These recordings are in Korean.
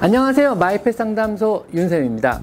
안녕하세요. 마이펫 상담소 윤쌤입니다.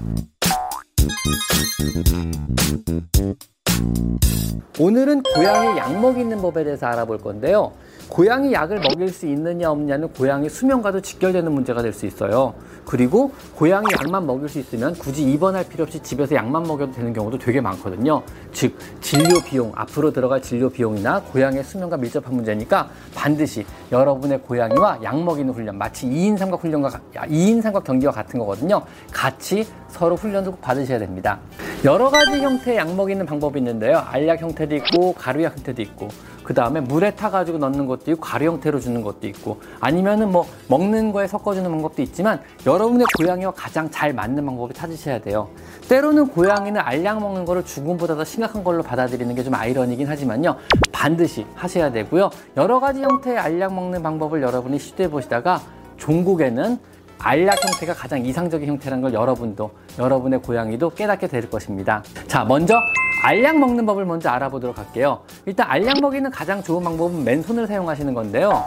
오늘은 고양이 약 먹이는 법에 대해서 알아볼 건데요. 고양이 약을 먹일 수 있느냐 없느냐는 고양이 수명과도 직결되는 문제가 될 수 있어요. 그리고 고양이 약만 먹일 수 있으면 굳이 입원할 필요 없이 집에서 약만 먹여도 되는 경우도 되게 많거든요. 즉 진료 비용, 앞으로 들어갈 진료 비용이나 고양이의 수명과 밀접한 문제니까 반드시 여러분의 고양이와 약 먹이는 훈련, 마치 2인 삼각 훈련과 2인 삼각 경기와 같은 거거든요. 같이 서로 훈련을 받으셔야 됩니다. 여러 가지 형태의 약 먹이는 방법이 있는데요. 알약 형태도 있고 가루약 형태도 있고 그 다음에 물에 타가지고 넣는 것도 있고 가루 형태로 주는 것도 있고 아니면은 뭐 먹는 거에 섞어주는 방법도 있지만 여러분의 고양이와 가장 잘 맞는 방법을 찾으셔야 돼요. 때로는 고양이는 알약 먹는 거를 죽음보다 더 심각한 걸로 받아들이는 게 좀 아이러니긴 하지만요. 반드시 하셔야 되고요. 여러 가지 형태의 알약 먹는 방법을 여러분이 시도해 보시다가 종국에는 알약 형태가 가장 이상적인 형태라는 걸 여러분도 여러분의 고양이도 깨닫게 될 것입니다. 자, 먼저 알약 먹는 법을 먼저 알아보도록 할게요. 일단 알약 먹이는 가장 좋은 방법은 맨손을 사용하시는 건데요.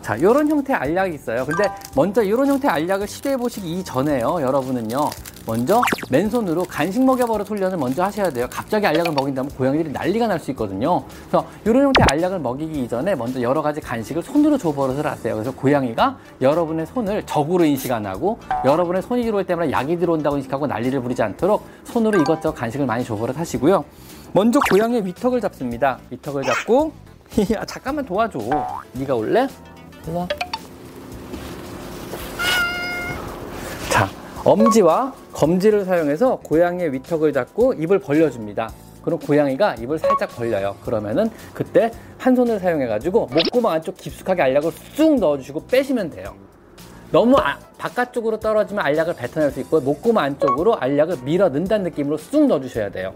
자, 이런 형태의 알약이 있어요. 근데 먼저 이런 형태의 알약을 시도해 보시기 이전에요. 여러분은요. 먼저 맨손으로 간식 먹여버릇 훈련을 먼저 하셔야 돼요. 갑자기 알약을 먹인다면 고양이들이 난리가 날 수 있거든요. 그래서 이런 형태의 알약을 먹이기 이전에 먼저 여러 가지 간식을 손으로 줘 버릇을 하세요. 그래서 고양이가 여러분의 손을 적으로 인식 안 하고 여러분의 손이 들어올 때마다 약이 들어온다고 인식하고 난리를 부리지 않도록 손으로 이것저것 간식을 많이 줘 버릇 하시고요. 먼저 고양이의 위턱을 잡습니다. 위턱을 잡고 야, 잠깐만 도와줘. 네가 올래? 일로 자, 엄지와 검지를 사용해서 고양이의 위턱을 잡고 입을 벌려줍니다. 그럼 고양이가 입을 살짝 벌려요. 그러면은 그때 한 손을 사용해가지고 목구멍 안쪽 깊숙하게 알약을 쑥 넣어주시고 빼시면 돼요. 너무 아, 바깥쪽으로 떨어지면 알약을 뱉어낼 수 있고 목구멍 안쪽으로 알약을 밀어 넣는다는 느낌으로 쑥 넣어주셔야 돼요.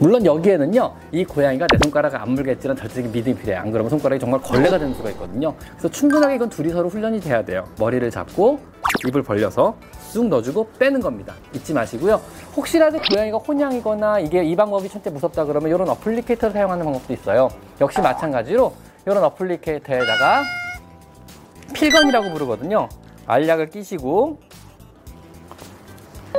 물론 여기에는요 이 고양이가 내 손가락을 안 물겠지만 절대적인 믿음이 필요해요. 안 그러면 손가락이 정말 걸레가 되는 수가 있거든요. 그래서 충분하게 이건 둘이 서로 훈련이 돼야 돼요. 머리를 잡고 입을 벌려서 쑥 넣어주고 빼는 겁니다. 잊지 마시고요. 혹시라도 고양이가 혼양이거나 이게 이 방법이 천째 무섭다 그러면 이런 어플리케이터를 사용하는 방법도 있어요. 역시 마찬가지로 이런 어플리케이터에다가 필건이라고 부르거든요. 알약을 끼시고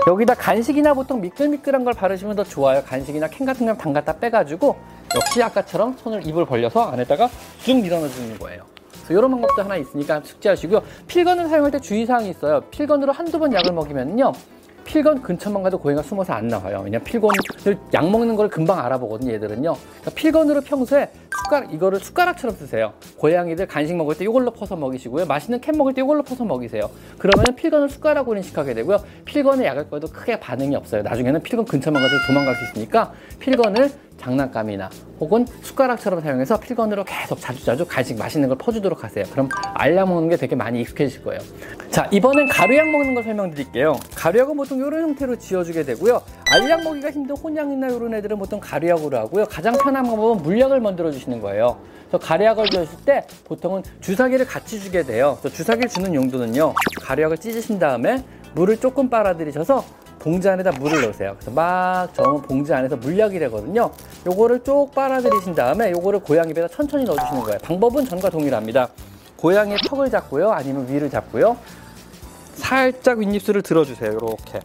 여기다 간식이나 보통 미끌미끌한 걸 바르시면 더 좋아요. 간식이나 캔 같은 걸 담갔다 빼가지고 역시 아까처럼 손을 입을 벌려서 안에다가 쑥 밀어넣어주는 거예요. 이런 방법도 하나 있으니까 숙지하시고요. 필건을 사용할 때 주의사항이 있어요. 필건으로 한두 번 약을 먹이면요. 필건 근처만 가도 고양이가 숨어서 안 나와요. 왜냐면 필건을 약 먹는 걸 금방 알아보거든요, 얘들은요. 그러니까 필건으로 평소에 숟가락, 이거를 숟가락처럼 쓰세요. 고양이들 간식 먹을 때 이걸로 퍼서 먹이시고요. 맛있는 캔 먹을 때 이걸로 퍼서 먹이세요. 그러면 필건을 숟가락으로 인식하게 되고요. 필건에 약을 꺼도 크게 반응이 없어요. 나중에는 필건 근처만 가도 도망갈 수 있으니까 필건을 장난감이나 혹은 숟가락처럼 사용해서 필건으로 계속 자주자주 간식 맛있는 걸 퍼주도록 하세요. 그럼 알약 먹는 게 되게 많이 익숙해질 거예요. 자, 이번엔 가루약 먹는 걸 설명드릴게요. 가루약은 보통 이런 형태로 지어주게 되고요. 알약 먹기가 힘든 혼양이나 이런 애들은 보통 가루약으로 하고요. 가장 편한 방법은 물약을 만들어 주시는 거예요. 그래서 가루약을 주실 때 보통은 주사기를 같이 주게 돼요. 그래서 주사기를 주는 용도는요. 가루약을 찢으신 다음에 물을 조금 빨아들이셔서 봉지 안에다 물을 넣으세요. 그래서 막 저으면 봉지 안에서 물약이 되거든요. 요거를 쭉 빨아들이신 다음에 요거를 고양이 배에다 천천히 넣어주시는 거예요. 방법은 전과 동일합니다. 고양이의 턱을 잡고요. 아니면 위를 잡고요. 살짝 윗입술을 들어주세요. 이렇게.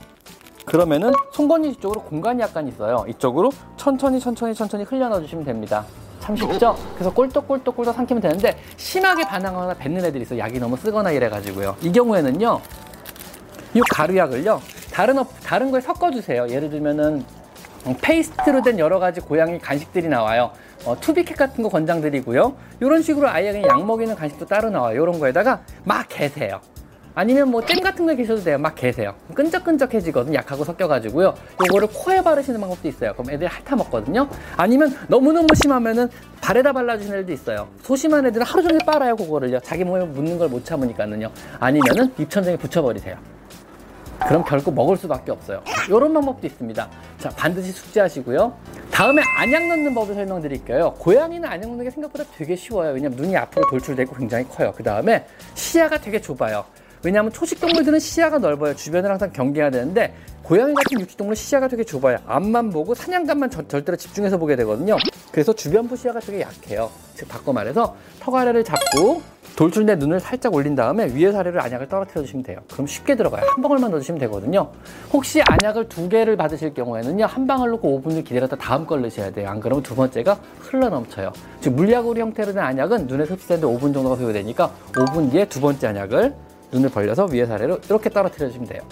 그러면은 송곳니 쪽으로 공간이 약간 있어요. 이쪽으로 천천히 천천히 천천히 흘려 넣어주시면 됩니다. 참 쉽죠? 그래서 꼴떡꼴떡꼴떡 삼키면 되는데 심하게 반항하거나 뱉는 애들이 있어요. 약이 너무 쓰거나 이래가지고요. 이 경우에는요. 이 가루약을요. 다른, 업, 다른 거에 섞어주세요. 예를 들면은 음, 페이스트로 된 여러 가지 고양이 간식들이 나와요. 어, 투비캣 같은 거 권장드리고요. 이런 식으로 아예 그냥 약 먹이는 간식도 따로 나와요. 이런 거에다가 막 개세요. 아니면 뭐 잼 같은 거 계셔도 돼요. 막 개세요. 끈적끈적해지거든. 약하고 섞여가지고요. 요거를 코에 바르시는 방법도 있어요. 그럼 애들 핥아 먹거든요. 아니면 너무너무 심하면은 발에다 발라주는 애들도 있어요. 소심한 애들은 하루 종일 빨아요. 그거를요. 자기 몸에 묻는 걸 못 참으니까는요. 아니면은 입천장에 붙여버리세요. 그럼 결국 먹을 수밖에 없어요. 이런 방법도 있습니다. 자, 반드시 숙지하시고요. 다음에 안약 넣는 법을 설명드릴게요. 고양이는 안약 넣는 게 생각보다 되게 쉬워요. 왜냐면 눈이 앞으로 돌출되고 굉장히 커요. 그 다음에 시야가 되게 좁아요. 왜냐하면 초식 동물들은 시야가 넓어요. 주변을 항상 경계해야 되는데 고양이 같은 육식 동물은 시야가 되게 좁아요. 앞만 보고 사냥감만 저, 절대로 집중해서 보게 되거든요. 그래서 주변부 시야가 되게 약해요. 즉 바꿔 말해서 턱 아래를 잡고 돌출내 눈을 살짝 올린 다음에 위에 사례를 안약을 떨어뜨려 주시면 돼요. 그럼 쉽게 들어가요. 한 방울만 넣어주시면 되거든요. 혹시 안약을 두 개를 받으실 경우에는요, 한 방울 넣고 5분을 기다렸다 다음 걸 넣으셔야 돼요. 안 그러면 두 번째가 흘러 넘쳐요. 즉 물약으로 형태로 된 안약은 눈에 흡수되는데 5분 정도가 소요되니까 5분 뒤에 두 번째 안약을 눈을 벌려서 위에 사례로 이렇게 떨어뜨려 주시면 돼요.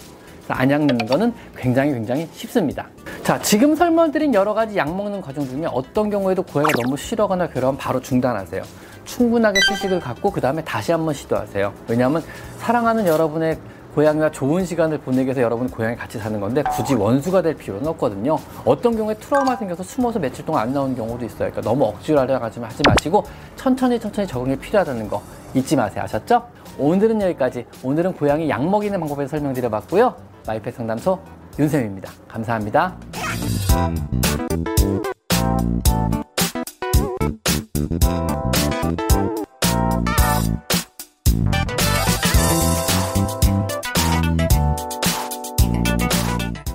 안약 넣는 거는 굉장히 굉장히 쉽습니다. 자, 지금 설명드린 여러 가지 약 먹는 과정 중에 어떤 경우에도 고양이가 너무 싫어하거나 괴로우면 바로 중단하세요. 충분하게 휴식을 갖고 그 다음에 다시 한번 시도하세요. 왜냐하면 사랑하는 여러분의 고양이와 좋은 시간을 보내기 위해서 여러분 고양이 같이 사는 건데 굳이 원수가 될 필요는 없거든요. 어떤 경우에 트라우마 생겨서 숨어서 며칠 동안 안 나오는 경우도 있어요. 그러니까 너무 억지로 하려 하지 마시고 천천히 천천히 적응이 필요하다는 거 잊지 마세요. 아셨죠? 오늘은 여기까지. 오늘은 고양이 약 먹이는 방법에 서 설명드려봤고요. 마이펫 상담소 윤쌤입니다. 감사합니다.